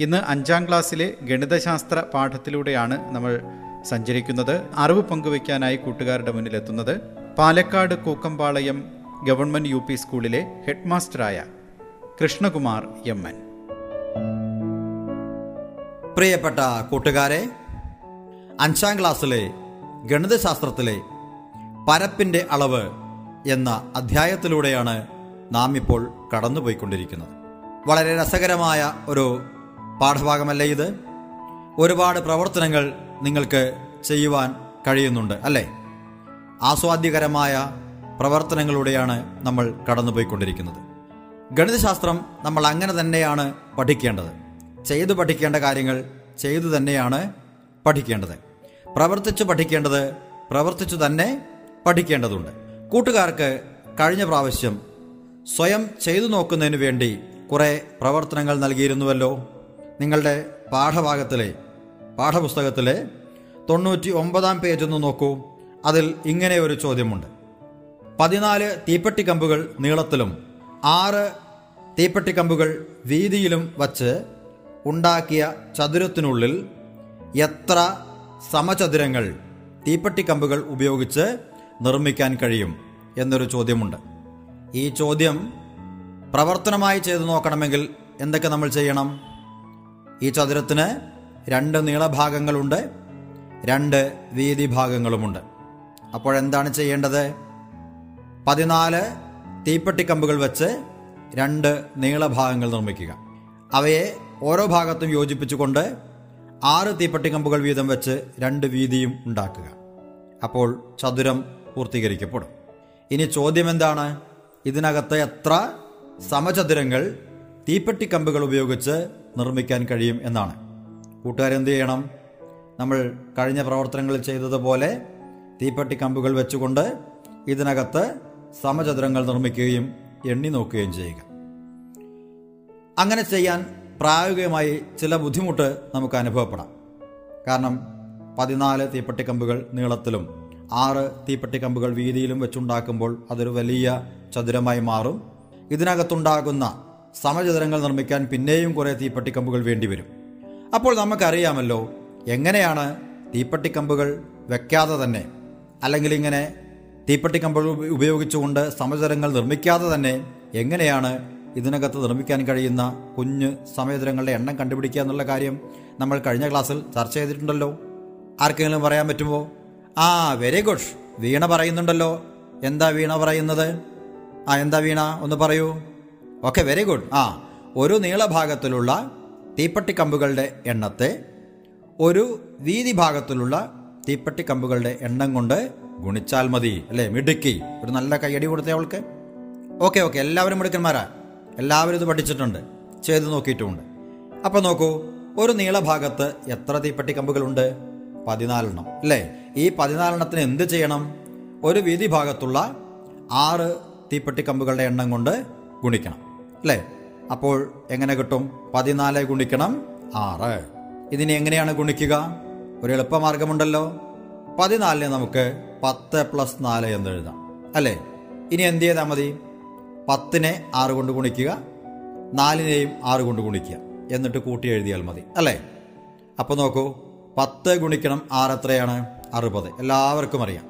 ഇന്ന് അഞ്ചാം ക്ലാസ്സിലെ ഗണിതശാസ്ത്ര പാഠത്തിലൂടെയാണ് നമ്മൾ സഞ്ചരിക്കുന്നത്. അറിവ് പങ്കുവയ്ക്കാനായി കൂട്ടുകാരുടെ മുന്നിലെത്തുന്നത് Palakkad Kookkampalayam government U P സ്കൂളിലെ ഹെഡ്മാസ്റ്ററായ കൃഷ്ണകുമാർ എം എൻ. പ്രിയപ്പെട്ട കൂട്ടുകാരെ അഞ്ചാം ക്ലാസ്സിലെ ഗണിതശാസ്ത്രത്തിലെ പരപ്പിന്റെ അളവ് എന്ന അധ്യായത്തിലൂടെയാണ് നാം ഇപ്പോൾ കടന്നുപോയിക്കൊണ്ടിരിക്കുന്നത്. വളരെ രസകരമായ ഒരു പാഠഭാഗമല്ലേ ഇത്? ഒരുപാട് പ്രവർത്തനങ്ങൾ നിങ്ങൾക്ക് ചെയ്യുവാൻ കഴിയുന്നുണ്ട് അല്ലേ? ആസ്വാദ്യകരമായ പ്രവർത്തനങ്ങളിലൂടെയാണ് നമ്മൾ കടന്നുപോയിക്കൊണ്ടിരിക്കുന്നത്. ഗണിതശാസ്ത്രം നമ്മൾ അങ്ങനെ തന്നെയാണ് പഠിക്കേണ്ടത്. ചെയ്തു പഠിക്കേണ്ട കാര്യങ്ങൾ ചെയ്തു തന്നെയാണ് പഠിക്കേണ്ടത്. പ്രവർത്തിച്ചു പഠിക്കേണ്ടത് പ്രവർത്തിച്ചു തന്നെ പഠിക്കേണ്ടതുണ്ട്. കൂട്ടുകാർക്ക് കഴിഞ്ഞ പ്രാവശ്യം സ്വയം ചെയ്തു നോക്കുന്നതിന് വേണ്ടി കുറേ പ്രവർത്തനങ്ങൾ നൽകിയിരുന്നുവല്ലോ? നിങ്ങളുടെ പാഠഭാഗത്തിലെ പാഠപുസ്തകത്തിലെ തൊണ്ണൂറ്റി ഒമ്പതാം പേജ് ഒന്ന് നോക്കൂ. അതിൽ ഇങ്ങനെ ഒരു ചോദ്യമുണ്ട്. പതിനാല് തീപ്പെട്ടിക്കമ്പുകൾ നീളത്തിലും ആറ് തീപ്പെട്ടിക്കമ്പുകൾ വീതിയിലും വച്ച് ഉണ്ടാക്കിയ ചതുരത്തിനുള്ളിൽ എത്ര സമചതുരങ്ങൾ തീപ്പെട്ടിക്കമ്പുകൾ ഉപയോഗിച്ച് നിർമ്മിക്കാൻ കഴിയും എന്നൊരു ചോദ്യമുണ്ട്. ഈ ചോദ്യം പ്രവർത്തനമായി ചെയ്തു നോക്കണമെങ്കിൽ എന്തൊക്കെ നമ്മൾ ചെയ്യണം? ഈ ചതുരത്തിന് രണ്ട് നീളഭാഗങ്ങളുണ്ട് രണ്ട് വീതി ഭാഗങ്ങളുമുണ്ട് അപ്പോഴെന്താണ് ചെയ്യേണ്ടത്? പതിനാല് തീപ്പെട്ടിക്കമ്പുകൾ വെച്ച് രണ്ട് നീളഭാഗങ്ങൾ നിർമ്മിക്കുക. അവയെ ഓരോ ഭാഗത്തും യോജിപ്പിച്ചുകൊണ്ട് ആറ് തീപ്പെട്ടിക്കമ്പുകൾ വീതം വെച്ച് രണ്ട് വീതിയും ഉണ്ടാക്കുക. അപ്പോൾ ചതുരം പൂർത്തീകരിക്കപ്പെടും. ഇനി ചോദ്യം എന്താണ്? ഇതിനകത്ത് എത്ര സമചതുരങ്ങൾ തീപ്പെട്ടിക്കമ്പുകൾ ഉപയോഗിച്ച് നിർമ്മിക്കാൻ കഴിയും എന്നാണ്. കൂട്ടുകാരെന്ത് ചെയ്യണം? നമ്മൾ കഴിഞ്ഞ പ്രവർത്തനങ്ങളിൽ ചെയ്തതുപോലെ തീപ്പെട്ടി കമ്പുകൾ വെച്ചുകൊണ്ട് ഇതിനകത്ത് സമചതുരങ്ങൾ നിർമ്മിക്കുകയും എണ്ണി നോക്കുകയും ചെയ്യുക. അങ്ങനെ ചെയ്യാൻ പ്രായോഗികമായി ചില ബുദ്ധിമുട്ട് നമുക്ക് അനുഭവപ്പെടാം. കാരണം പതിനാല് തീപ്പെട്ടി കമ്പുകൾ നീളത്തിലും ആറ് തീപ്പെട്ടി കമ്പുകൾ വീതിയിലും വെച്ചുണ്ടാക്കുമ്പോൾ അതൊരു വലിയ ചതുരമായി മാറും. ഇതിനകത്തുണ്ടാകുന്ന സമചതുരങ്ങൾ നിർമ്മിക്കാൻ പിന്നെയും കുറേ തീപ്പെട്ടിക്കമ്പുകൾ വേണ്ടിവരും. അപ്പോൾ നമുക്കറിയാമല്ലോ എങ്ങനെയാണ് തീപ്പട്ടിക്കമ്പുകൾ വെക്കാതെ തന്നെ അല്ലെങ്കിൽ ഇങ്ങനെ തീപ്പട്ടിക്കമ്പുകൾ ഉപ- ഉപയോഗിച്ചുകൊണ്ട് സമചതുരങ്ങൾ നിർമ്മിക്കാതെ തന്നെ എങ്ങനെയാണ് ഇതിനകത്ത് നിർമ്മിക്കാൻ കഴിയുന്ന കുഞ്ഞ് സമയതരങ്ങളുടെ എണ്ണം കണ്ടുപിടിക്കുക എന്നുള്ള കാര്യം നമ്മൾ കഴിഞ്ഞ ക്ലാസ്സിൽ ചർച്ച ചെയ്തിട്ടുണ്ടല്ലോ. ആർക്കെങ്കിലും പറയാൻ പറ്റുമോ? ആ വെരി ഗുഡ് വീണ പറയുന്നുണ്ടല്ലോ. എന്താ വീണ പറയുന്നത്? ആ എന്താ വീണ? ഒന്ന് പറയൂ. ഓക്കെ വെരി ഗുഡ് ആ ഒരു നീളഭാഗത്തിലുള്ള തീപ്പെട്ടിക്കമ്പുകളുടെ എണ്ണത്തെ ഒരു വീതി ഭാഗത്തിലുള്ള തീപ്പെട്ടിക്കമ്പുകളുടെ എണ്ണം കൊണ്ട് ഗുണിച്ചാൽ മതി അല്ലേ? മിടുക്കി. ഒരു നല്ല കയ്യടി കൊടുത്തേ അവൾക്ക്. ഓക്കെ ഓക്കെ എല്ലാവരും മിടുക്കന്മാരാ. എല്ലാവരും ഇത് പഠിച്ചിട്ടുണ്ട്. ചെയ്ത് നോക്കിയിട്ടുമുണ്ട്. അപ്പോൾ നോക്കൂ ഒരു നീളഭാഗത്ത് എത്ര തീപ്പെട്ടിക്കമ്പുകളുണ്ട്? പതിനാലെണ്ണം അല്ലേ? ഈ പതിനാലെണ്ണത്തിന് എന്ത് ചെയ്യണം? ഒരു വീതി ഭാഗത്തുള്ള ആറ് തീപ്പെട്ടിക്കമ്പുകളുടെ എണ്ണം കൊണ്ട് ഗുണിക്കണം. അല്ലേ അപ്പോൾ എങ്ങനെ കിട്ടും? പതിനാല് ഗുണിക്കണം ആറ്. ഇതിനെ എങ്ങനെയാണ് ഗുണിക്കുക? ഒരു എളുപ്പമാർഗമുണ്ടല്ലോ. പതിനാലിന് നമുക്ക് പത്ത് പ്ലസ് നാല് എന്ന് എഴുതാം. അല്ലേ? ഇനി എന്ത് ചെയ്താൽ മതി? പത്തിനെ ആറ് കൊണ്ട് ഗുണിക്കുക നാലിനെയും ആറ് കൊണ്ട് ഗുണിക്കുക. എന്നിട്ട് കൂട്ടി എഴുതിയാൽ മതി. അല്ലേ? അപ്പോൾ നോക്കൂ. പത്ത് ഗുണിക്കണം ആറ് എത്രയാണ്? അറുപത്. എല്ലാവർക്കും അറിയാം.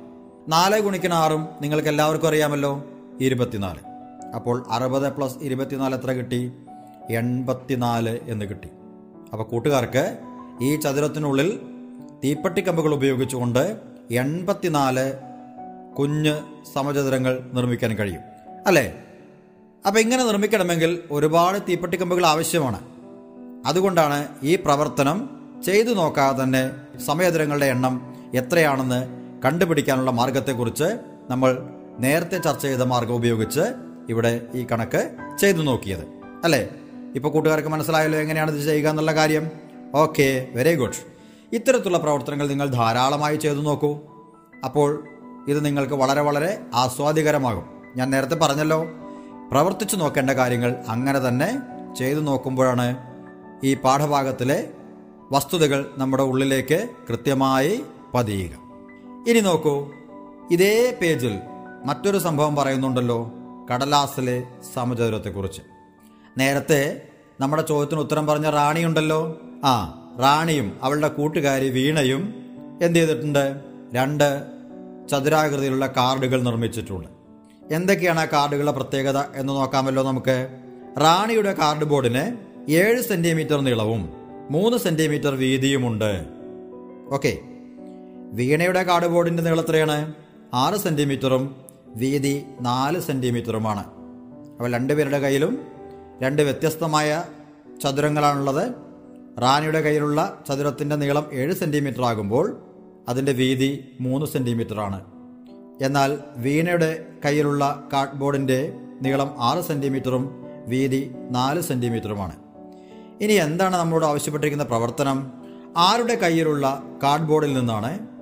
നാല് ഗുണിക്കണം ആറും നിങ്ങൾക്ക് എല്ലാവർക്കും അറിയാമല്ലോ. ഇരുപത്തിനാല്. അപ്പോൾ അറുപത് പ്ലസ് ഇരുപത്തിനാല് എത്ര കിട്ടി? എൺപത്തിനാല് എന്ന് കിട്ടി. അപ്പോൾ കൂട്ടുകാർക്ക് ഈ ചതുരത്തിനുള്ളിൽ തീപ്പെട്ടിക്കമ്പുകൾ ഉപയോഗിച്ചുകൊണ്ട് എൺപത്തിനാല് കുഞ്ഞ് സമചതുരങ്ങൾ നിർമ്മിക്കാൻ കഴിയും. അല്ലേ? അപ്പോൾ ഇങ്ങനെ നിർമ്മിക്കണമെങ്കിൽ ഒരുപാട് തീപ്പെട്ടിക്കമ്പുകൾ ആവശ്യമാണ്. അതുകൊണ്ടാണ് ഈ പ്രവർത്തനം ചെയ്തു നോക്കാതെ തന്നെ സമയതുരങ്ങളുടെ എണ്ണം എത്രയാണെന്ന് കണ്ടുപിടിക്കാനുള്ള മാർഗത്തെക്കുറിച്ച് നമ്മൾ നേരത്തെ ചർച്ച ചെയ്ത മാർഗം ഉപയോഗിച്ച് ഇവിടെ ഈ കണക്ക് ചെയ്തു നോക്കിയത്. അല്ലേ? ഇപ്പോൾ കൂട്ടുകാർക്ക് മനസ്സിലായല്ലോ എങ്ങനെയാണ് ഇത് ചെയ്യുക എന്നുള്ള കാര്യം. Okay very good. ഇത്തരത്തിലുള്ള പ്രവർത്തനങ്ങൾ നിങ്ങൾ ധാരാളമായി ചെയ്തു നോക്കൂ. അപ്പോൾ ഇത് നിങ്ങൾക്ക് വളരെ വളരെ ആസ്വാദികരമാകും. ഞാൻ നേരത്തെ പറഞ്ഞല്ലോ പ്രവർത്തിച്ചു നോക്കേണ്ട കാര്യങ്ങൾ അങ്ങനെ തന്നെ ചെയ്തു നോക്കുമ്പോഴാണ് ഈ പാഠഭാഗത്തിലെ വസ്തുതകൾ നമ്മുടെ ഉള്ളിലേക്ക് കൃത്യമായി പതിയുക. ഇനി നോക്കൂ ഇതേ പേജിൽ മറ്റൊരു സംഭവം പറയുന്നുണ്ടല്ലോ. കടലാസിലെ സമചതുരത്തെക്കുറിച്ച് നേരത്തെ നമ്മുടെ ചോദ്യത്തിന് ഉത്തരം പറഞ്ഞ റാണിയുണ്ടല്ലോ. ആ റാണിയും അവളുടെ കൂട്ടുകാരി വീണയും എന്ത് ചെയ്തിട്ടുണ്ട്? രണ്ട് ചതുരാകൃതിയിലുള്ള കാർഡുകൾ നിർമ്മിച്ചിട്ടുണ്ട്. എന്തൊക്കെയാണ് ആ കാർഡുകളുടെ പ്രത്യേകത എന്ന് നോക്കാമല്ലോ നമുക്ക്. റാണിയുടെ കാർഡ് ബോർഡിന് ഏഴ് സെന്റിമീറ്റർ നീളവും മൂന്ന് സെന്റിമീറ്റർ വീതിയുമുണ്ട്. ഓക്കെ. വീണയുടെ കാർഡ് ബോർഡിന്റെ നീളത്രയാണ് ആറ് സെന്റിമീറ്ററും വീതി നാല് സെന്റിമീറ്ററുമാണ് അപ്പോൾ രണ്ടുപേരുടെ കയ്യിലും രണ്ട് വ്യത്യസ്തമായ ചതുരങ്ങളാണുള്ളത്. റാണിയുടെ കയ്യിലുള്ള ചതുരത്തിന്റെ നീളം ഏഴ് സെന്റിമീറ്റർ ആകുമ്പോൾ അതിന്റെ വീതി മൂന്ന് സെന്റിമീറ്റർ ആണ് എന്നാൽ വീണയുടെ കയ്യിലുള്ള കാർഡ് ബോർഡിന്റെ നീളം ആറ് സെന്റിമീറ്ററും വീതി നാല് സെന്റിമീറ്ററുമാണ് ഇനി എന്താണ് നമ്മളോട് ആവശ്യപ്പെട്ടിരിക്കുന്ന പ്രവർത്തനം? ആരുടെ കയ്യിലുള്ള കാർഡ്ബോർഡിൽ നിന്നാണ്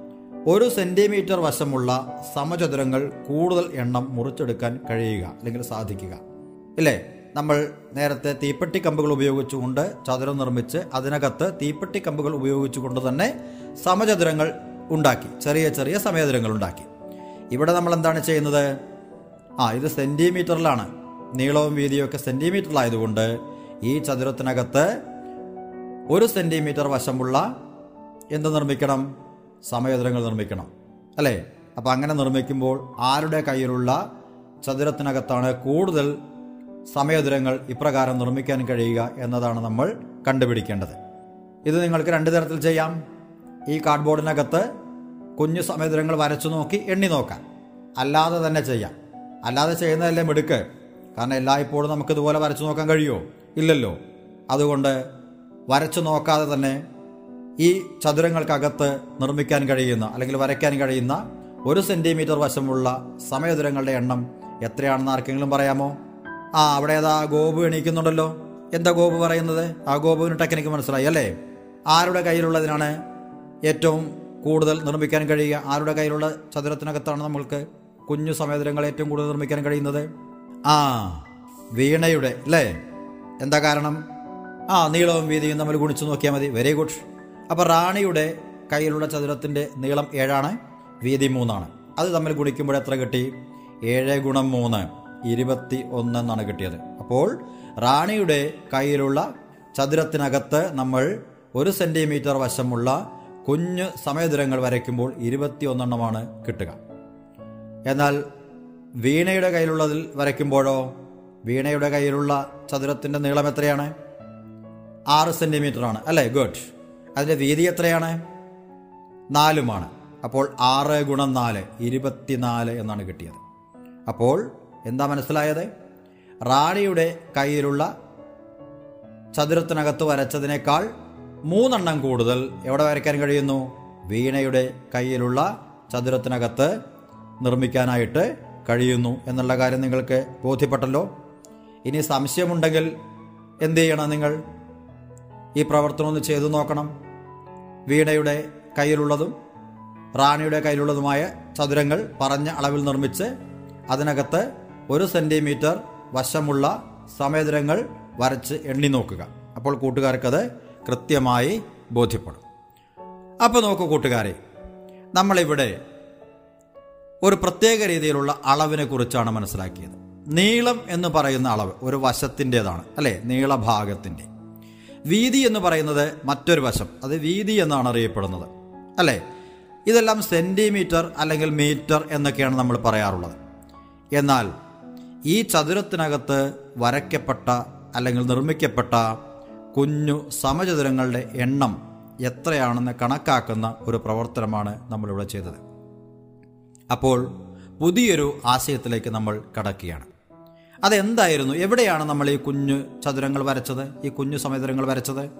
ഒരു സെന്റിമീറ്റർ വശമുള്ള സമചതുരങ്ങൾ കൂടുതൽ എണ്ണം മുറിച്ചെടുക്കാൻ കഴിയുക അല്ലെങ്കിൽ സാധിക്കുക. ഇല്ലേ? നമ്മൾ നേരത്തെ തീപ്പെട്ടി കമ്പുകൾ ഉപയോഗിച്ചുകൊണ്ട് ചതുരം നിർമ്മിച്ച് അതിനകത്ത് തീപ്പെട്ടി കമ്പുകൾ ഉപയോഗിച്ചുകൊണ്ട് തന്നെ സമചതുരങ്ങൾ ഉണ്ടാക്കി ചെറിയ ചെറിയ സമചതുരങ്ങൾ ഉണ്ടാക്കി. ഇവിടെ നമ്മൾ എന്താണ് ചെയ്യുന്നത്? ആ ഇത് സെന്റിമീറ്ററിലാണ്. നീളവും വീതിയും ഒക്കെ സെന്റിമീറ്ററിലായതുകൊണ്ട് ഈ ചതുരത്തിനകത്ത് ഒരു സെന്റിമീറ്റർ വശമുള്ള എന്ത് നിർമ്മിക്കണം? സമയതരങ്ങൾ നിർമ്മിക്കണം. അല്ലേ? അപ്പം അങ്ങനെ നിർമ്മിക്കുമ്പോൾ ആരുടെ കയ്യിലുള്ള ചതുരത്തിനകത്താണ് കൂടുതൽ സമയദുരങ്ങൾ ഇപ്രകാരം നിർമ്മിക്കാൻ കഴിയുക എന്നതാണ് നമ്മൾ കണ്ടുപിടിക്കേണ്ടത്. ഇത് നിങ്ങൾക്ക് രണ്ട് തരത്തിൽ ചെയ്യാം. ഈ കാർഡ്ബോർഡിനകത്ത് കുഞ്ഞു സമയദുരങ്ങൾ വരച്ചു നോക്കി എണ്ണി നോക്കാം. അല്ലാതെ തന്നെ ചെയ്യാം. അല്ലാതെ ചെയ്യുന്നതല്ലേ മിടുക്ക്. കാരണം എല്ലായ്പ്പോഴും നമുക്കിതുപോലെ വരച്ചു നോക്കാൻ കഴിയുമോ? ഇല്ലല്ലോ. അതുകൊണ്ട് വരച്ചു നോക്കാതെ തന്നെ ഈ ചതുരങ്ങൾക്കകത്ത് നിർമ്മിക്കാൻ കഴിയുന്ന അല്ലെങ്കിൽ വരയ്ക്കാൻ കഴിയുന്ന ഒരു സെന്റിമീറ്റർ വശമുള്ള സമയതുരങ്ങളുടെ എണ്ണം എത്രയാണെന്ന് ആർക്കെങ്കിലും പറയാമോ? ആ അവിടെ ഏതാ ഗോപു എണീക്കുന്നുണ്ടല്ലോ. എന്താ ഗോപു പറയുന്നത്? ആ ഗോപുവിന് ടെക്നിക്ക് മനസ്സിലായി അല്ലേ? ആരുടെ കയ്യിലുള്ളതിനാണ് ഏറ്റവും കൂടുതൽ നിർമ്മിക്കാൻ കഴിയുക? ആരുടെ കയ്യിലുള്ള ചതുരത്തിനകത്താണ് നമ്മൾക്ക് കുഞ്ഞു സമയതുരങ്ങൾ ഏറ്റവും കൂടുതൽ നിർമ്മിക്കാൻ കഴിയുന്നത്? ആ വീണയുടെ അല്ലേ? എന്താ കാരണം? ആ നീളവും വീതിയും നമ്മൾ ഗുണിച്ചു നോക്കിയാൽ മതി. വെരി ഗുഡ് അപ്പോൾ റാണിയുടെ കയ്യിലുള്ള ചതുരത്തിന്റെ നീളം ഏഴാണ് വീതി മൂന്നാണ്. അത് തമ്മിൽ ഗുണിക്കുമ്പോൾ എത്ര കിട്ടി? ഏഴ് ഗുണം മൂന്ന് ഇരുപത്തി ഒന്ന് എന്നാണ് കിട്ടിയത്. അപ്പോൾ റാണിയുടെ കയ്യിലുള്ള ചതുരത്തിനകത്ത് നമ്മൾ ഒരു സെന്റിമീറ്റർ വശമുള്ള കുഞ്ഞ് സമയദുരങ്ങൾ വരയ്ക്കുമ്പോൾ ഇരുപത്തി ഒന്നെണ്ണമാണ് കിട്ടുക. എന്നാൽ വീണയുടെ കയ്യിലുള്ളതിൽ വരയ്ക്കുമ്പോഴോ? വീണയുടെ കയ്യിലുള്ള ചതുരത്തിന്റെ നീളം എത്രയാണ്? ആറ് സെന്റിമീറ്റർ ആണ് അല്ലേ? ഗുഡ്. അതിന്റെ വീതി എത്രയാണ്? നാലുമാണ്. അപ്പോൾ ആറ് ഗുണം നാല് ഇരുപത്തിനാല് എന്നാണ് കിട്ടിയത്. അപ്പോൾ എന്താ മനസ്സിലായത്? റാണിയുടെ കയ്യിലുള്ള ചതുരത്തിനകത്ത് വരച്ചതിനേക്കാൾ മൂന്നെണ്ണം കൂടുതൽ എവിടെ വരയ്ക്കാൻ കഴിയുന്നു? വീണയുടെ കയ്യിലുള്ള ചതുരത്തിനകത്ത് നിർമ്മിക്കാനായിട്ട് കഴിയുന്നു എന്നുള്ള കാര്യം നിങ്ങൾക്ക് ബോധ്യപ്പെട്ടല്ലോ? ഇനി സംശയമുണ്ടെങ്കിൽ എന്ത് ചെയ്യണം നിങ്ങൾ? ഈ പ്രവർത്തനം ഒന്ന് ചെയ്തു നോക്കണം. വീണയുടെ കയ്യിലുള്ളതും റാണിയുടെ കയ്യിലുള്ളതുമായ ചതുരങ്ങൾ പറഞ്ഞ അളവിൽ നിർമ്മിച്ച് അതിനകത്ത് ഒരു സെന്റിമീറ്റർ വശമുള്ള സമയദുരങ്ങൾ വരച്ച് എണ്ണി നോക്കുക. അപ്പോൾ കൂട്ടുകാർക്കത് കൃത്യമായി ബോധ്യപ്പെടും. അപ്പോൾ നോക്കൂ കൂട്ടുകാരെ നമ്മളിവിടെ ഒരു പ്രത്യേക രീതിയിലുള്ള അളവിനെ കുറിച്ചാണ് മനസ്സിലാക്കിയത്. നീളം എന്ന് പറയുന്ന അളവ് ഒരു വശത്തിന്റെതാണ് അല്ലേ? നീളഭാഗത്തിന്റെ. വീതി എന്ന് പറയുന്നത് മറ്റൊരു വശം. അത് വീതി എന്നാണ് അറിയപ്പെടുന്നത്. അല്ലേ? ഇതെല്ലാം സെന്റിമീറ്റർ അല്ലെങ്കിൽ മീറ്റർ എന്നൊക്കെയാണ് നമ്മൾ പറയാറുള്ളത്. എന്നാൽ ഈ ചതുരത്തിനകത്ത് വരയ്ക്കപ്പെട്ട അല്ലെങ്കിൽ നിർമ്മിക്കപ്പെട്ട കുഞ്ഞു സമചതുരങ്ങളുടെ എണ്ണം എത്രയാണെന്ന് കണക്കാക്കുന്ന ഒരു പ്രവർത്തനമാണ് നമ്മളിവിടെ ചെയ്തത്. അപ്പോൾ പുതിയൊരു ആശയത്തിലേക്ക് നമ്മൾ കടക്കുകയാണ്. അതെന്തായിരുന്നു? എവിടെയാണ് നമ്മൾ ഈ കുഞ്ഞു ചതുരങ്ങൾ വരച്ചത്? ഈ കുഞ്ഞു സമചതുരങ്ങൾ വരച്ചത്?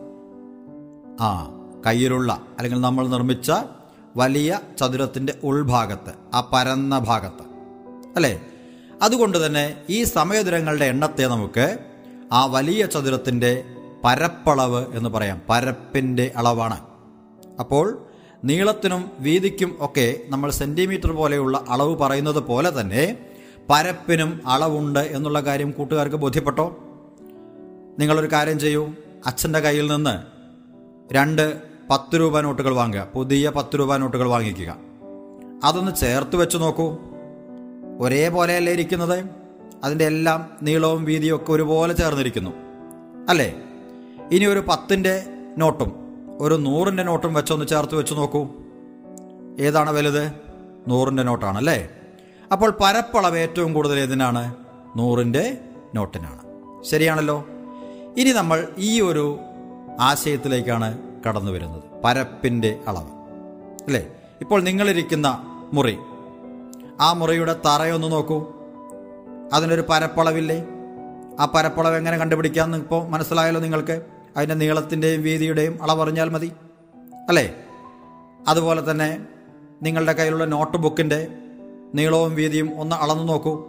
ആ കയ്യിലുള്ള അല്ലെങ്കിൽ നമ്മൾ നിർമ്മിച്ച വലിയ ചതുരത്തിന്റെ ഉൾഭാഗത്ത് ആ പരന്ന ഭാഗത്ത്. അല്ലേ? അതുകൊണ്ട് തന്നെ ഈ സമയദുരങ്ങളുടെ എണ്ണത്തെ നമുക്ക് ആ വലിയ ചതുരത്തിന്റെ പരപ്പളവ് എന്ന് പറയാം. പരപ്പിന്റെ അളവാണ്. അപ്പോൾ നീളത്തിനും വീതിക്കും ഒക്കെ നമ്മൾ സെന്റിമീറ്റർ പോലെയുള്ള അളവ് പറയുന്നത് പോലെ തന്നെ പരപ്പിനും അളവുണ്ട് എന്നുള്ള കാര്യം കൂട്ടുകാർക്ക് ബോധ്യപ്പെട്ടോ? നിങ്ങളൊരു കാര്യം ചെയ്യൂ. അച്ഛന്റെ കയ്യിൽ നിന്ന് രണ്ട് പത്ത് രൂപ നോട്ടുകൾ വാങ്ങുക. പുതിയ പത്ത് രൂപ നോട്ടുകൾ വാങ്ങിക്കുക. അതൊന്ന് ചേർത്ത് വെച്ച് നോക്കൂ. ഒരേപോലെയല്ലേ ഇരിക്കുന്നത്? അതിന്റെ എല്ലാം നീളവും വീതിയും ഒക്കെ ഒരുപോലെ ചേർന്നിരിക്കുന്നു. അല്ലേ? ഇനി ഒരു പത്തിന്റെ നോട്ടും ഒരു നൂറിന്റെ നോട്ടും വെച്ചൊന്ന് ചേർത്ത് വെച്ച് നോക്കൂ. ഏതാണ് വലുത്? നൂറിന്റെ നോട്ടാണ് അല്ലേ അപ്പോൾ പരപ്പളവ് ഏറ്റവും കൂടുതൽ ഏതിനാണ്? നൂറിന്റെ നോട്ടിനാണ്. ശരിയാണല്ലോ? ഇനി നമ്മൾ ഈ ഒരു ആശയത്തിലേക്കാണ് കടന്നു വരുന്നത്. പരപ്പിന്റെ അളവ്. അല്ലേ? ഇപ്പോൾ നിങ്ങളിരിക്കുന്ന മുറി. ആ മുറിയുടെ തറയൊന്ന് നോക്കൂ. അതിനൊരു പരപ്പളവില്ലേ? ആ പരപ്പളവ് എങ്ങനെ കണ്ടുപിടിക്കാമെന്ന് ഇപ്പോൾ മനസ്സിലായല്ലോ നിങ്ങൾക്ക്. അതിന്റെ നീളത്തിന്റെയും വീതിയുടെയും അളവറിഞ്ഞാൽ മതി. അല്ലേ? അതുപോലെ തന്നെ നിങ്ങളുടെ കയ്യിലുള്ള നോട്ട് ബുക്കിന്റെ നീളവും വീതിയും ഒന്ന് അളന്നു നോക്കൂ.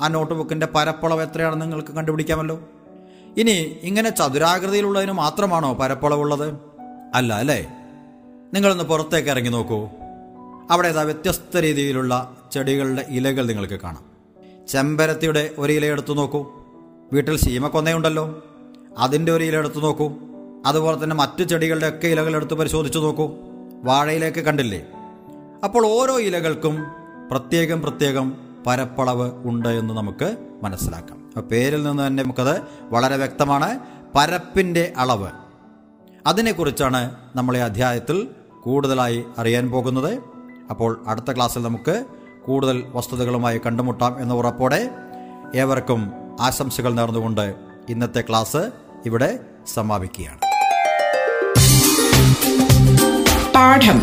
ആ നോട്ട് ബുക്കിന്റെ പരപ്പളവ് എത്രയാണെന്ന് നിങ്ങൾക്ക് കണ്ടുപിടിക്കാമല്ലോ. ഇനി ഇങ്ങനെ ചതുരാകൃതിയിലുള്ളതിന് മാത്രമാണോ പരപ്പളവുള്ളത്? അല്ല അല്ലേ? നിങ്ങളൊന്ന് പുറത്തേക്ക് ഇറങ്ങി നോക്കൂ. അവിടെ ഏതാ വ്യത്യസ്ത രീതിയിലുള്ള ചെടികളുടെ ഇലകൾ നിങ്ങൾക്ക് കാണാം. ചെമ്പരത്തിയുടെ ഒരു ഇല എടുത്തു നോക്കൂ. വീട്ടിൽ ശീമക്കൊന്നയുണ്ടല്ലോ അതിന്റെ ഒരു ഇല എടുത്തു നോക്കൂ. അതുപോലെ തന്നെ മറ്റു ചെടികളുടെ ഒക്കെ ഇലകൾ എടുത്ത് പരിശോധിച്ചു നോക്കൂ. വാഴയിലേക്ക് കണ്ടില്ലേ? അപ്പോൾ ഓരോ ഇലകൾക്കും പ്രത്യേകം പ്രത്യേകം പരപ്പളവ് ഉണ്ട് എന്ന് നമുക്ക് മനസ്സിലാക്കാം. പേരിൽ നിന്ന് തന്നെ നമുക്കത് വളരെ വ്യക്തമാണ്. പരപ്പിന്റെ അളവ്. അതിനെക്കുറിച്ചാണ് നമ്മൾ ഈ അധ്യായത്തിൽ കൂടുതലായി അറിയാൻ പോകുന്നത്. അപ്പോൾ അടുത്ത ക്ലാസ്സിൽ നമുക്ക് കൂടുതൽ വസ്തുതകളുമായി കണ്ടുമുട്ടാം എന്ന ഉറപ്പോടെ ഏവർക്കും ആശംസകൾ നേർന്നുകൊണ്ട് ഇന്നത്തെ ക്ലാസ് ഇവിടെ സമാപിക്കുകയാണ്. പാഠം.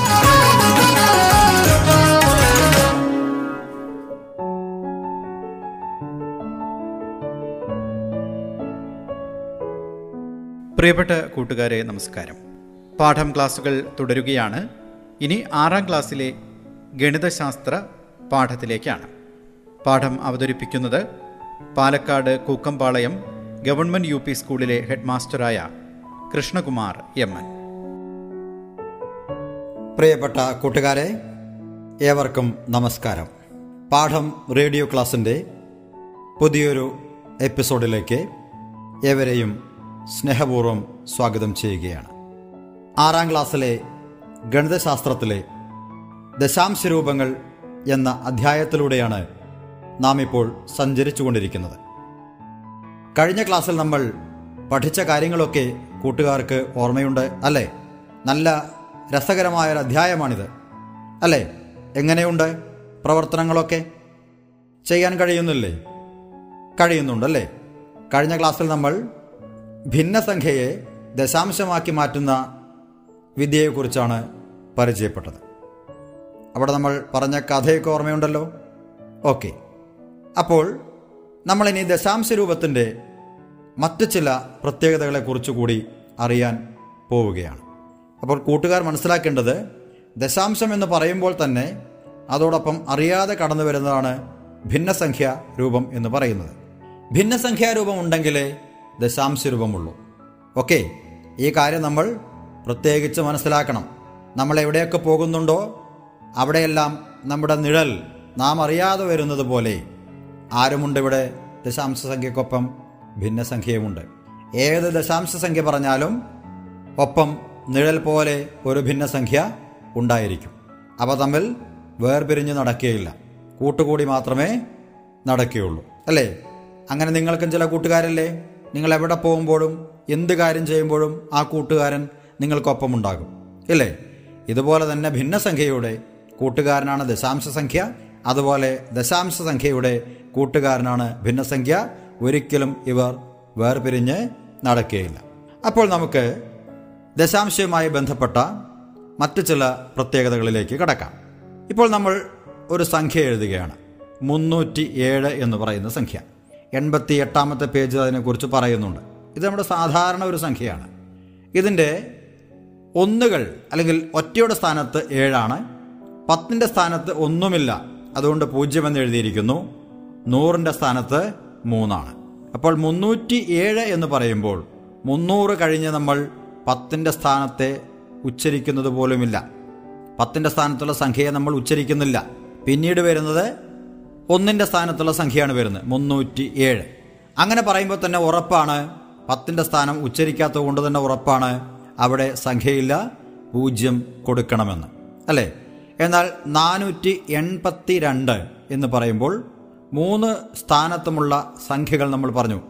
പ്രിയപ്പെട്ട കൂട്ടുകാരെ നമസ്കാരം. പാഠം ക്ലാസ്സുകൾ തുടരുകയാണ്. ഇനി ആറാം ക്ലാസ്സിലെ ഗണിതശാസ്ത്ര പാഠത്തിലേക്കാണ്. പാഠം അവതരിപ്പിക്കുന്നത് Palakkad Kookkampalayam government U P സ്കൂളിലെ ഹെഡ് മാസ്റ്ററായ കൃഷ്ണകുമാർ എം എൻ. പ്രിയപ്പെട്ട കൂട്ടുകാരെ ഏവർക്കും നമസ്കാരം. പാഠം റേഡിയോ ക്ലാസിന്റെ പുതിയൊരു എപ്പിസോഡിലേക്ക് ഏവരെയും സ്നേഹപൂർവം സ്വാഗതം ചെയ്യുകയാണ്. ആറാം ക്ലാസ്സിലെ ഗണിതശാസ്ത്രത്തിലെ ദശാംശ രൂപങ്ങൾ എന്ന അധ്യായത്തിലൂടെയാണ് നാം ഇപ്പോൾ സഞ്ചരിച്ചുകൊണ്ടിരിക്കുന്നത്. കഴിഞ്ഞ ക്ലാസ്സിൽ നമ്മൾ പഠിച്ച കാര്യങ്ങളൊക്കെ കൂട്ടുകാർക്ക് ഓർമ്മയുണ്ട് അല്ലേ? നല്ല രസകരമായൊരു അധ്യായമാണിത് അല്ലേ? എങ്ങനെയുണ്ട് പ്രവർത്തനങ്ങളൊക്കെ? ചെയ്യാൻ കഴിയുന്നില്ലേ? കഴിയുന്നുണ്ടല്ലേ? കഴിഞ്ഞ ക്ലാസ്സിൽ നമ്മൾ ഭിന്നസംഖ്യയെ ദശാംശമാക്കി മാറ്റുന്ന വിദ്യയെക്കുറിച്ചാണ് പരിചയപ്പെട്ടത്. അവിടെ നമ്മൾ പറഞ്ഞ കഥയൊക്കെ ഓർമ്മയുണ്ടല്ലോ? ഓക്കെ. അപ്പോൾ നമ്മളിനി ദശാംശ രൂപത്തിന്റെ മറ്റു ചില പ്രത്യേകതകളെക്കുറിച്ച് കൂടി അറിയാൻ പോവുകയാണ്. അപ്പോൾ കൂട്ടുകാർ മനസ്സിലാക്കേണ്ടത് ദശാംശം എന്ന് പറയുമ്പോൾ തന്നെ അതോടൊപ്പം അറിയാതെ കടന്നു വരുന്നതാണ് ഭിന്നസംഖ്യ രൂപം എന്ന് പറയുന്നത്. ഭിന്നസംഖ്യാ രൂപം ഉണ്ടെങ്കിലേ ദശാംശ രൂപമുള്ളൂ ഓക്കെ ഈ കാര്യം നമ്മൾ പ്രത്യേകിച്ച് മനസ്സിലാക്കണം. നമ്മൾ എവിടെയൊക്കെ പോകുന്നുണ്ടോ അവിടെയെല്ലാം നമ്മുടെ നിഴൽ നാം അറിയാതെ വരുന്നത് പോലെ ആരുമുണ്ട് ഇവിടെ? ദശാംശ സംഖ്യക്കൊപ്പം ഭിന്നസംഖ്യയുമുണ്ട്. ഏത് ദശാംശ സംഖ്യ പറഞ്ഞാലും ഒപ്പം നിഴൽ പോലെ ഒരു ഭിന്നസംഖ്യ ഉണ്ടായിരിക്കും. അവ തമ്മിൽ വേർപിരിഞ്ഞ് നടക്കുകയില്ല കൂട്ടുകൂടി മാത്രമേ നടക്കുകയുള്ളൂ. അല്ലേ? അങ്ങനെ നിങ്ങൾക്കും ചില കൂട്ടുകാരല്ലേ? നിങ്ങൾ എവിടെ പോകുമ്പോഴും എന്ത് കാര്യം ചെയ്യുമ്പോഴും ആ കൂട്ടുകാരൻ നിങ്ങൾക്കൊപ്പമുണ്ടാകും. ഇല്ലേ? ഇതുപോലെ തന്നെ ഭിന്നസംഖ്യയുടെ കൂട്ടുകാരനാണ് ദശാംശ സംഖ്യ അതുപോലെ ദശാംശ സംഖ്യയുടെ കൂട്ടുകാരനാണ് ഭിന്നസംഖ്യ. ഒരിക്കലും ഇവർ വേർപിരിഞ്ഞ് നടക്കുകയില്ല അപ്പോൾ നമുക്ക് ദശാംശവുമായി ബന്ധപ്പെട്ട മറ്റു ചില പ്രത്യേകതകളിലേക്ക് കടക്കാം. ഇപ്പോൾ നമ്മൾ ഒരു സംഖ്യ എഴുതുകയാണ്. മുന്നൂറ്റി ഏഴ് എന്ന് പറയുന്ന സംഖ്യ. എൺപത്തി എട്ടാമത്തെ പേജ് അതിനെക്കുറിച്ച് പറയുന്നുണ്ട്. ഇത് നമ്മുടെ സാധാരണ ഒരു സംഖ്യയാണ്. ഇതിന്റെ ഒന്നുകൾ അല്ലെങ്കിൽ ഒറ്റയുടെ സ്ഥാനത്ത് ഏഴാണ്. പത്തിന്റെ സ്ഥാനത്ത് ഒന്നുമില്ല. അതുകൊണ്ട് പൂജ്യം എന്ന് എഴുതിയിരിക്കുന്നു. നൂറിന്റെ സ്ഥാനത്ത് മൂന്നാണ്. അപ്പോൾ മുന്നൂറ്റി ഏഴ് എന്ന് പറയുമ്പോൾ മുന്നൂറ് കഴിഞ്ഞ് നമ്മൾ പത്തിന്റെ സ്ഥാനത്തെ ഉച്ചരിക്കുന്നത് പോലുമില്ല. പത്തിന്റെ സ്ഥാനത്തുള്ള സംഖ്യയെ നമ്മൾ ഉച്ചരിക്കുന്നില്ല. പിന്നീട് വരുന്നത് ഒന്നിന്റെ സ്ഥാനത്തുള്ള സംഖ്യയാണ് വരുന്നത്. മുന്നൂറ്റി ഏഴ് അങ്ങനെ പറയുമ്പോൾ തന്നെ ഉറപ്പാണ്. പത്തിന്റെ സ്ഥാനം ഉച്ചരിക്കാത്തത് കൊണ്ട് തന്നെ ഉറപ്പാണ്. അവിടെ സംഖ്യയില്ല. പൂജ്യം കൊടുക്കണമെന്ന്. അല്ലേ? എന്നാൽ നാനൂറ്റി എൺപത്തി രണ്ട് എന്ന് പറയുമ്പോൾ മൂന്ന് സ്ഥാനത്തുമുള്ള സംഖ്യകൾ നമ്മൾ പറഞ്ഞു.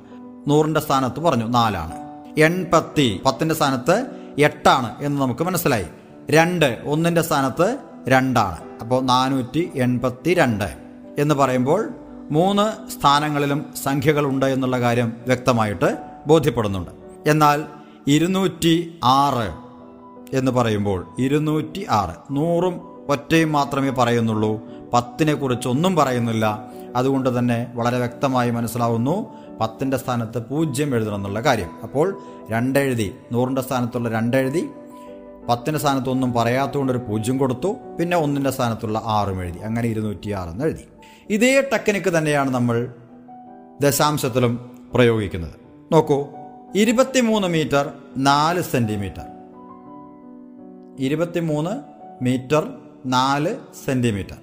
നൂറിന്റെ സ്ഥാനത്ത് പറഞ്ഞു നാലാണ്. എൺപത്തി പത്തിന്റെ സ്ഥാനത്ത് എട്ടാണ് എന്ന് നമുക്ക് മനസ്സിലായി. രണ്ട് ഒന്നിന്റെ സ്ഥാനത്ത് രണ്ടാണ്. അപ്പോൾ നാനൂറ്റി എൺപത്തി രണ്ട് എന്ന് പറയുമ്പോൾ മൂന്ന് സ്ഥാനങ്ങളിലും സംഖ്യകളുണ്ട് എന്നുള്ള കാര്യം വ്യക്തമായിട്ട് ബോധ്യപ്പെടുന്നുണ്ട്. എന്നാൽ ഇരുന്നൂറ്റി ആറ് എന്ന് പറയുമ്പോൾ ഇരുന്നൂറ്റി ആറ് നൂറും ഒറ്റയും മാത്രമേ പറയുന്നുള്ളൂ പത്തിനെ കുറിച്ചൊന്നും പറയുന്നില്ല. അതുകൊണ്ട് തന്നെ വളരെ വ്യക്തമായി മനസ്സിലാവുന്നു പത്തിന്റെ സ്ഥാനത്ത് പൂജ്യം എഴുതണം എന്നുള്ള കാര്യം. അപ്പോൾ രണ്ടെഴുതി നൂറിന്റെ സ്ഥാനത്തുള്ള രണ്ടെഴുതി പത്തിന്റെ സ്ഥാനത്തൊന്നും പറയാത്തതുകൊണ്ട് ഒരു പൂജ്യം കൊടുത്തു പിന്നെ ഒന്നിന്റെ സ്ഥാനത്തുള്ള ആറും എഴുതി. അങ്ങനെ ഇരുന്നൂറ്റി ആറെന്ന് എഴുതി. ഇതേ ടെക്നിക്ക് തന്നെയാണ് നമ്മൾ ദശാംശത്തിലും പ്രയോഗിക്കുന്നത്. നോക്കൂ ഇരുപത്തിമൂന്ന് മീറ്റർ നാല് സെന്റിമീറ്റർ ഇരുപത്തിമൂന്ന് മീറ്റർ നാല് സെന്റിമീറ്റർ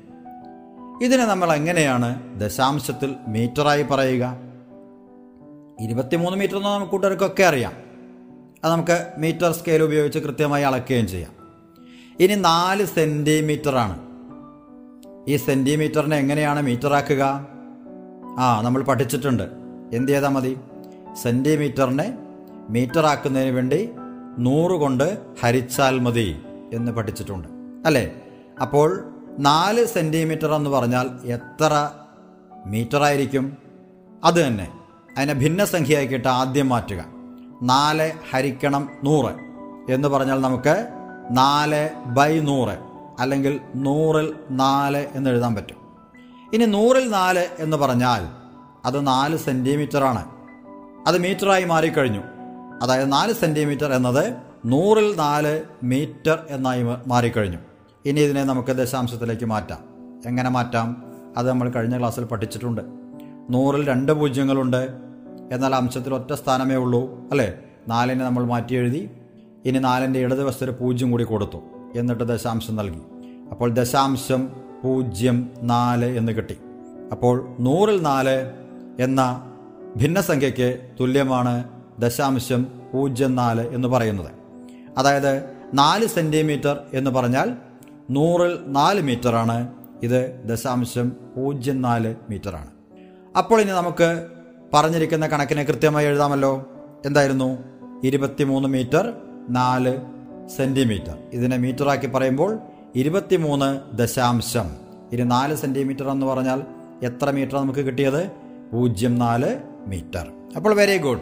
ഇതിനെ നമ്മൾ എങ്ങനെയാണ് ദശാംശത്തിൽ മീറ്ററായി പറയുക? ഇരുപത്തിമൂന്ന് മീറ്റർ എന്ന് നമുക്ക് കൂട്ടുകാർക്കൊക്കെ അറിയാം. അത് നമുക്ക് മീറ്റർ സ്കെയിൽ ഉപയോഗിച്ച് കൃത്യമായി അളക്കുകയും ചെയ്യാം. ഇനി നാല് സെന്റിമീറ്ററാണ് ഈ സെന്റിമീറ്ററിനെ എങ്ങനെയാണ് മീറ്ററാക്കുക? ആ നമ്മൾ പഠിച്ചിട്ടുണ്ട്. എന്ത് ചെയ്താൽ മതി? സെന്റിമീറ്ററിനെ മീറ്ററാക്കുന്നതിന് വേണ്ടി നൂറ് കൊണ്ട് ഹരിച്ചാൽ മതി എന്ന് പഠിച്ചിട്ടുണ്ട്. അല്ലേ? അപ്പോൾ നാല് സെന്റിമീറ്റർ എന്ന് പറഞ്ഞാൽ എത്ര മീറ്ററായിരിക്കും? അത് തന്നെ. അതിനെ ഭിന്നസംഖ്യയാക്കിയിട്ട് ആദ്യം മാറ്റുക. നാല് ഹരിക്കണം നൂറ് എന്ന് പറഞ്ഞാൽ നമുക്ക് നാല് ബൈ നൂറ്. അല്ലെങ്കിൽ നൂറിൽ നാല് എന്ന് എഴുതാൻ പറ്റും. ഇനി നൂറിൽ നാല് എന്ന് പറഞ്ഞാൽ അത് നാല് സെന്റിമീറ്ററാണ് അത് മീറ്ററായി മാറിക്കഴിഞ്ഞു. അതായത് നാല് സെന്റിമീറ്റർ എന്നത് നൂറിൽ നാല് മീറ്റർ എന്നായി മാറിക്കഴിഞ്ഞു. ഇനി ഇതിനെ നമുക്ക് ദശാംശത്തിലേക്ക് മാറ്റാം. എങ്ങനെ മാറ്റാം? അത് നമ്മൾ കഴിഞ്ഞ ക്ലാസ്സിൽ പഠിച്ചിട്ടുണ്ട്. നൂറിൽ രണ്ട് പൂജ്യങ്ങളുണ്ട്. എന്നാൽ അംശത്തിൽ ഒറ്റ സ്ഥാനമേ ഉള്ളൂ. അല്ലേ? നാലിനെ നമ്മൾ മാറ്റി എഴുതി. ഇനി നാലിന്റെ ഇടതുവശത്തിൽ പൂജ്യം കൂടി കൊടുത്തു. എന്നിട്ട് ദശാംശം നൽകി. അപ്പോൾ ദശാംശം പൂജ്യം നാല് എന്ന് കിട്ടി. അപ്പോൾ നൂറിൽ നാല് എന്ന ഭിന്നസംഖ്യയ്ക്ക് തുല്യമാണ് ദശാംശം പൂജ്യം നാല് എന്ന് പറയുന്നത്. അതായത് നാല് സെന്റിമീറ്റർ എന്ന് പറഞ്ഞാൽ നൂറിൽ നാല് മീറ്ററാണ്. ഇത് ദശാംശം പൂജ്യം നാല് മീറ്ററാണ്. അപ്പോൾ ഇനി നമുക്ക് പറഞ്ഞിരിക്കുന്ന കണക്കിനെ കൃത്യമായി എഴുതാമല്ലോ. എന്തായിരുന്നു? ഇരുപത്തിമൂന്ന് മീറ്റർ നാല് സെന്റിമീറ്റർ ഇതിനെ മീറ്ററാക്കി പറയുമ്പോൾ ഇരുപത്തിമൂന്ന് ദശാംശം. ഇനി നാല് സെന്റിമീറ്റർ എന്ന് പറഞ്ഞാൽ എത്ര മീറ്റർ നമുക്ക് കിട്ടിയത്? പൂജ്യം നാല് മീറ്റർ. അപ്പോൾ വെരി ഗുഡ്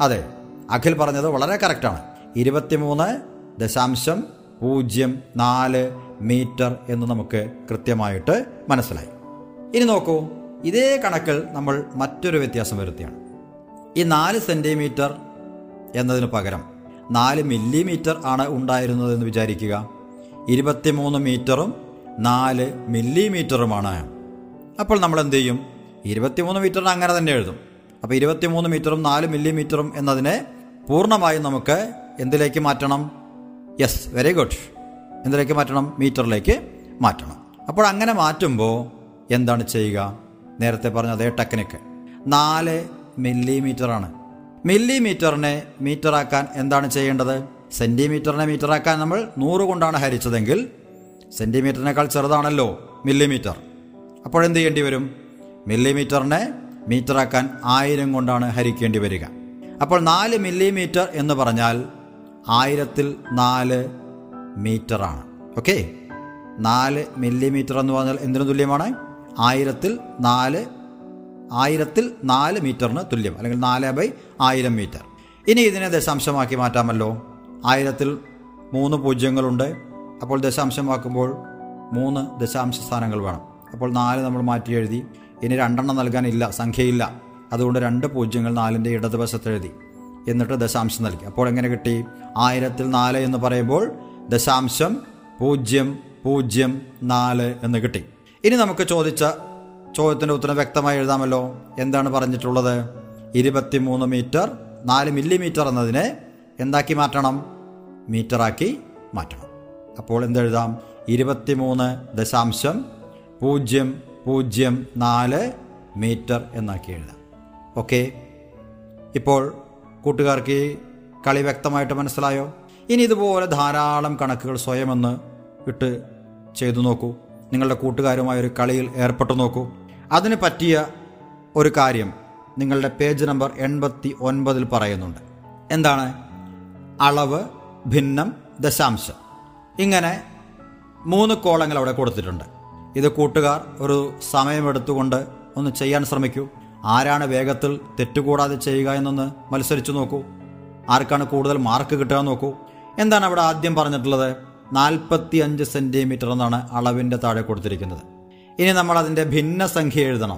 അതെ അഖിൽ പറഞ്ഞത് വളരെ കറക്റ്റാണ് ഇരുപത്തിമൂന്ന് ദശാംശം പൂജ്യം നാല് മീറ്റർ എന്ന് നമുക്ക് കൃത്യമായിട്ട് മനസ്സിലായി. ഇനി നോക്കൂ ഇതേ കണക്കിൽ നമ്മൾ മറ്റൊരു വ്യത്യാസം വരുത്തിയാണ്. ഈ നാല് സെന്റിമീറ്റർ എന്നതിന് പകരം നാല് മില്ലിമീറ്റർ ആണ് ഉണ്ടായിരുന്നതെന്ന് വിചാരിക്കുക. ഇരുപത്തിമൂന്ന് മീറ്ററും നാല് മില്ലിമീറ്ററുമാണ്. അപ്പോൾ നമ്മൾ എന്ത് ചെയ്യും? ഇരുപത്തിമൂന്ന് മീറ്ററിന് അങ്ങനെ തന്നെ എഴുതും. അപ്പോൾ ഇരുപത്തിമൂന്ന് മീറ്ററും നാല് മില്ലിമീറ്ററും എന്നതിനെ പൂർണമായും നമുക്ക് എന്തിലേക്ക് മാറ്റണം? യെസ് വെരി ഗുഡ് എന്തിലേക്ക് മാറ്റണം? മീറ്ററിലേക്ക് മാറ്റണം. അപ്പോൾ അങ്ങനെ മാറ്റുമ്പോൾ എന്താണ് ചെയ്യുക? നേരത്തെ പറഞ്ഞ അതേ ടെക്നിക്ക്. നാല് മില്ലിമീറ്ററാണ്. മില്ലിമീറ്ററിനെ മീറ്ററാക്കാൻ എന്താണ് ചെയ്യേണ്ടത്? സെന്റിമീറ്ററിനെ മീറ്ററാക്കാൻ നമ്മൾ നൂറ് കൊണ്ടാണ് ഹരിച്ചതെങ്കിൽ സെന്റിമീറ്ററിനേക്കാൾ ചെറുതാണല്ലോ മില്ലിമീറ്റർ. അപ്പോൾ എന്ത് ചെയ്യേണ്ടി വരും? മില്ലിമീറ്ററിനെ മീറ്ററാക്കാൻ ആയിരം കൊണ്ടാണ് ഹരിക്കേണ്ടി വരിക. അപ്പോൾ നാല് മില്ലിമീറ്റർ എന്ന് പറഞ്ഞാൽ ആയിരത്തിൽ നാല് മീറ്ററാണ്. ഓക്കെ? നാല് മില്ലിമീറ്റർ എന്ന് പറഞ്ഞാൽ എന്തിനു തുല്യമാണ്? ആയിരത്തിൽ നാല് ആയിരത്തിൽ നാല് മീറ്ററിന് തുല്യം അല്ലെങ്കിൽ നാല് ബൈ ആയിരം മീറ്റർ. ഇനി ഇതിനെ ദശാംശമാക്കി മാറ്റാമല്ലോ. ആയിരത്തിൽ മൂന്ന് പൂജ്യങ്ങളുണ്ട്. അപ്പോൾ ദശാംശമാക്കുമ്പോൾ മൂന്ന് ദശാംശ സ്ഥാനങ്ങൾ വേണം. അപ്പോൾ നാല് നമ്മൾ മാറ്റി എഴുതി. ഇനി രണ്ടെണ്ണം നൽകാനില്ല സംഖ്യയില്ല. അതുകൊണ്ട് രണ്ട് പൂജ്യങ്ങൾ നാലിന്റെ ഇടതുവശത്ത് എഴുതി. എന്നിട്ട് ദശാംശം നൽകി. അപ്പോൾ എങ്ങനെ കിട്ടി? ആയിരത്തിൽ നാല് എന്ന് പറയുമ്പോൾ ദശാംശം പൂജ്യം പൂജ്യം നാല് എന്ന് കിട്ടി. ഇനി നമുക്ക് ചോദിച്ച ചോദ്യത്തിന്റെ ഉത്തരം വ്യക്തമായി എഴുതാമല്ലോ. എന്താണ് പറഞ്ഞിട്ടുള്ളത്? ഇരുപത്തിമൂന്ന് മീറ്റർ നാല് മില്ലിമീറ്റർ എന്നതിനെ എന്താക്കി മാറ്റണം? മീറ്ററാക്കി മാറ്റണം. അപ്പോൾ എന്തെഴുതാം? ഇരുപത്തിമൂന്ന് ദശാംശം പൂജ്യം പൂജ്യം നാല് മീറ്റർ എന്നാക്കി എഴുതാം. ഓക്കെ. ഇപ്പോൾ കൂട്ടുകാർക്ക് കളി വ്യക്തമായിട്ട് മനസ്സിലായോ? ഇനി ഇതുപോലെ ധാരാളം കണക്കുകൾ സ്വയമെന്ന് ഇട്ട് ചെയ്തു നോക്കൂ. നിങ്ങളുടെ കൂട്ടുകാരുമായ ഒരു കളിയിൽ ഏർപ്പെട്ടു നോക്കൂ. അതിന് പറ്റിയ ഒരു കാര്യം നിങ്ങളുടെ പേജ് നമ്പർ എൺപത്തി ഒൻപതിൽ പറയുന്നുണ്ട്. എന്താണ്? അളവ് ഭിന്നം ദശാംശം. ഇങ്ങനെ മൂന്ന് കോളങ്ങൾ അവിടെ കൊടുത്തിട്ടുണ്ട്. ഇത് കൂട്ടുകാർ ഒരു സമയമെടുത്തുകൊണ്ട് ഒന്ന് ചെയ്യാൻ ശ്രമിക്കൂ. ആരാണ് വേഗത്തിൽ തെറ്റുകൂടാതെ ചെയ്യുക എന്നൊന്ന് മത്സരിച്ചു നോക്കൂ. ആർക്കാണ് കൂടുതൽ മാർക്ക് കിട്ടുക നോക്കൂ. എന്താണ് അവിടെ ആദ്യം പറഞ്ഞിട്ടുള്ളത്? നാൽപ്പത്തി അഞ്ച് സെന്റിമീറ്റർ എന്നാണ് അളവിന്റെ താഴെ കൊടുത്തിരിക്കുന്നത്. ഇനി നമ്മൾ അതിന്റെ ഭിന്ന സംഖ്യ എഴുതണം.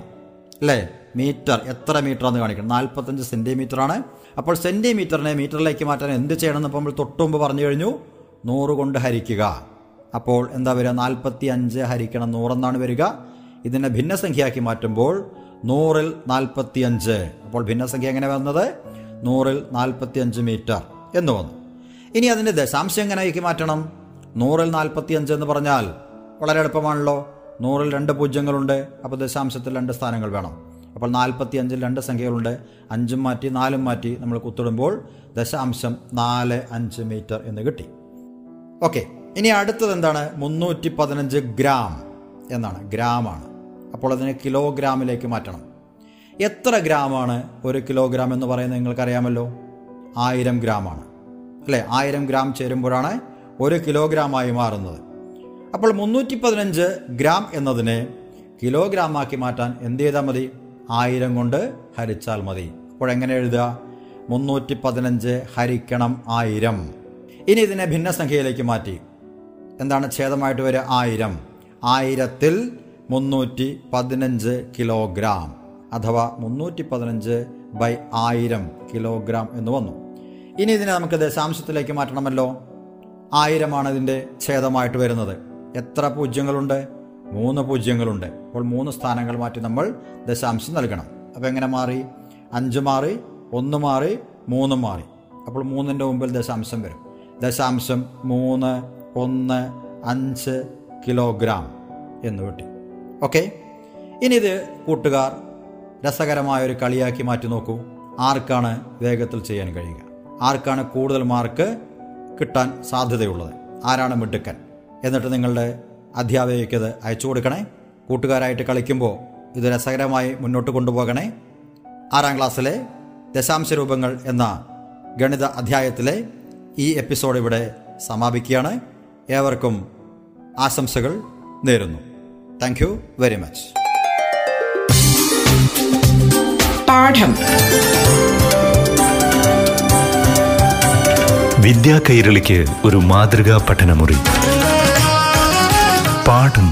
അല്ലേ? മീറ്റർ. എത്ര മീറ്റർ എന്ന് കാണിക്കണം. നാൽപ്പത്തഞ്ച് സെന്റിമീറ്റർ ആണ്. അപ്പോൾ സെന്റിമീറ്ററിനെ മീറ്ററിലേക്ക് മാറ്റാൻ എന്ത് ചെയ്യണമെന്ന് ഇപ്പോൾ നമ്മൾ തൊട്ടുമുമ്പ് പറഞ്ഞു കഴിഞ്ഞു. നൂറ് കൊണ്ട് ഹരിക്കുക. അപ്പോൾ എന്താ വരിക? നാൽപ്പത്തി അഞ്ച് ഹരിക്കണം നൂറെന്നാണ് വരിക. ഇതിനെ ഭിന്നസംഖ്യയാക്കി മാറ്റുമ്പോൾ നൂറിൽ നാൽപ്പത്തി അഞ്ച് അപ്പോൾ ഭിന്നസംഖ്യ എങ്ങനെ വന്നത്? നൂറിൽ നാൽപ്പത്തി അഞ്ച് മീറ്റർ എന്ന് വന്നു. ഇനി അതിന്റെ ദശാംശം എങ്ങനെ ആക്കി മാറ്റണം? നൂറിൽ നാൽപ്പത്തി അഞ്ച് എന്ന് പറഞ്ഞാൽ വളരെ എളുപ്പമാണല്ലോ. നൂറിൽ രണ്ട് പൂജ്യങ്ങളുണ്ട് അപ്പോൾ ദശാംശത്തിൽ രണ്ട് സ്ഥാനങ്ങൾ വേണം. അപ്പോൾ നാൽപ്പത്തി അഞ്ചിൽ രണ്ട് സംഖ്യകളുണ്ട്. അഞ്ചും മാറ്റി നാലും മാറ്റി നമ്മൾ കുത്തിടുമ്പോൾ ദശാംശം നാല് അഞ്ച് മീറ്റർ എന്ന് കിട്ടി. ഓക്കെ ഇനി അടുത്തത് എന്താണ്? മുന്നൂറ്റി പതിനഞ്ച് ഗ്രാം എന്നാണ്. ഗ്രാമാണ്. അപ്പോൾ അതിനെ കിലോഗ്രാമിലേക്ക് മാറ്റണം. എത്ര ഗ്രാമാണ് ഒരു കിലോഗ്രാം എന്ന് പറയുന്നത് നിങ്ങൾക്കറിയാമല്ലോ? ആയിരം ഗ്രാമാണ്. അല്ലേ? ആയിരം ഗ്രാം ചേരുമ്പോഴാണ് ഒരു കിലോഗ്രാമായി മാറുന്നത്. അപ്പോൾ മുന്നൂറ്റി പതിനഞ്ച് ഗ്രാം എന്നതിനെ കിലോഗ്രാമാക്കി മാറ്റാൻ എന്ത് ചെയ്താൽ മതി? ആയിരം കൊണ്ട് ഹരിച്ചാൽ മതി. അപ്പോൾ എങ്ങനെ എഴുതുക? മുന്നൂറ്റി പതിനഞ്ച് ഹരിക്കണം ആയിരം. ഇനി ഇതിനെ ഭിന്നസംഖ്യയിലേക്ക് മാറ്റി. എന്താണ് ഛേദമായിട്ട് വരിക? ആയിരം. ആയിരത്തിൽ മുന്നൂറ്റി പതിനഞ്ച് കിലോഗ്രാം. അഥവാ മുന്നൂറ്റി പതിനഞ്ച് ബൈ ആയിരം കിലോഗ്രാം എന്ന് വന്നു. ഇനി ഇതിനെ നമുക്ക് ദശാംശത്തിലേക്ക് മാറ്റണമല്ലോ. ആയിരമാണ് ഇതിന്റെ ഛേദമായിട്ട് വരുന്നത്. എത്ര പൂജ്യങ്ങളുണ്ട്? മൂന്ന് പൂജ്യങ്ങളുണ്ട്. അപ്പോൾ മൂന്ന് സ്ഥാനങ്ങൾ മാറ്റി നമ്മൾ ദശാംശം നൽകണം. അപ്പോൾ എങ്ങനെ മാറി? അഞ്ച് മാറി ഒന്ന് മാറി മൂന്ന് മാറി. അപ്പോൾ മൂന്നിന്റെ മുമ്പിൽ ദശാംശം വരും. ദശാംശം മൂന്ന് ഒന്ന് അഞ്ച് കിലോഗ്രാം എന്ന് കിട്ടി. ഓക്കെ? ഇനി ഇത് കൂട്ടുകാർ രസകരമായ ഒരു കളിയാക്കി മാറ്റി നോക്കൂ. ആർക്കാണ് വേഗത്തിൽ ചെയ്യാൻ കഴിയുക? ആർക്കാണ് കൂടുതൽ മാർക്ക് കിട്ടാൻ സാധ്യതയുള്ളത്? ആരാണ് മിടുക്കൻ? എന്നിട്ട് നിങ്ങളുടെ അധ്യാപികയ്ക്ക് ഇത് അയച്ചു കൊടുക്കണേ. കൂട്ടുകാരായിട്ട് കളിക്കുമ്പോൾ ഇത് രസകരമായി മുന്നോട്ട് കൊണ്ടുപോകണേ. ആറാം ക്ലാസ്സിലെ ദശാംശ രൂപങ്ങൾ എന്ന ഗണിത അധ്യായത്തിലെ ഈ എപ്പിസോഡ് ഇവിടെ സമാപിക്കുകയാണ്. ഏവർക്കും ആശംസകൾ നേരുന്നു. താങ്ക് യു വെരി മച്ച് പാഠം. വിദ്യാ കൈരളിക്ക് ഒരു മാതൃകാ പഠനമുറി. പാഠം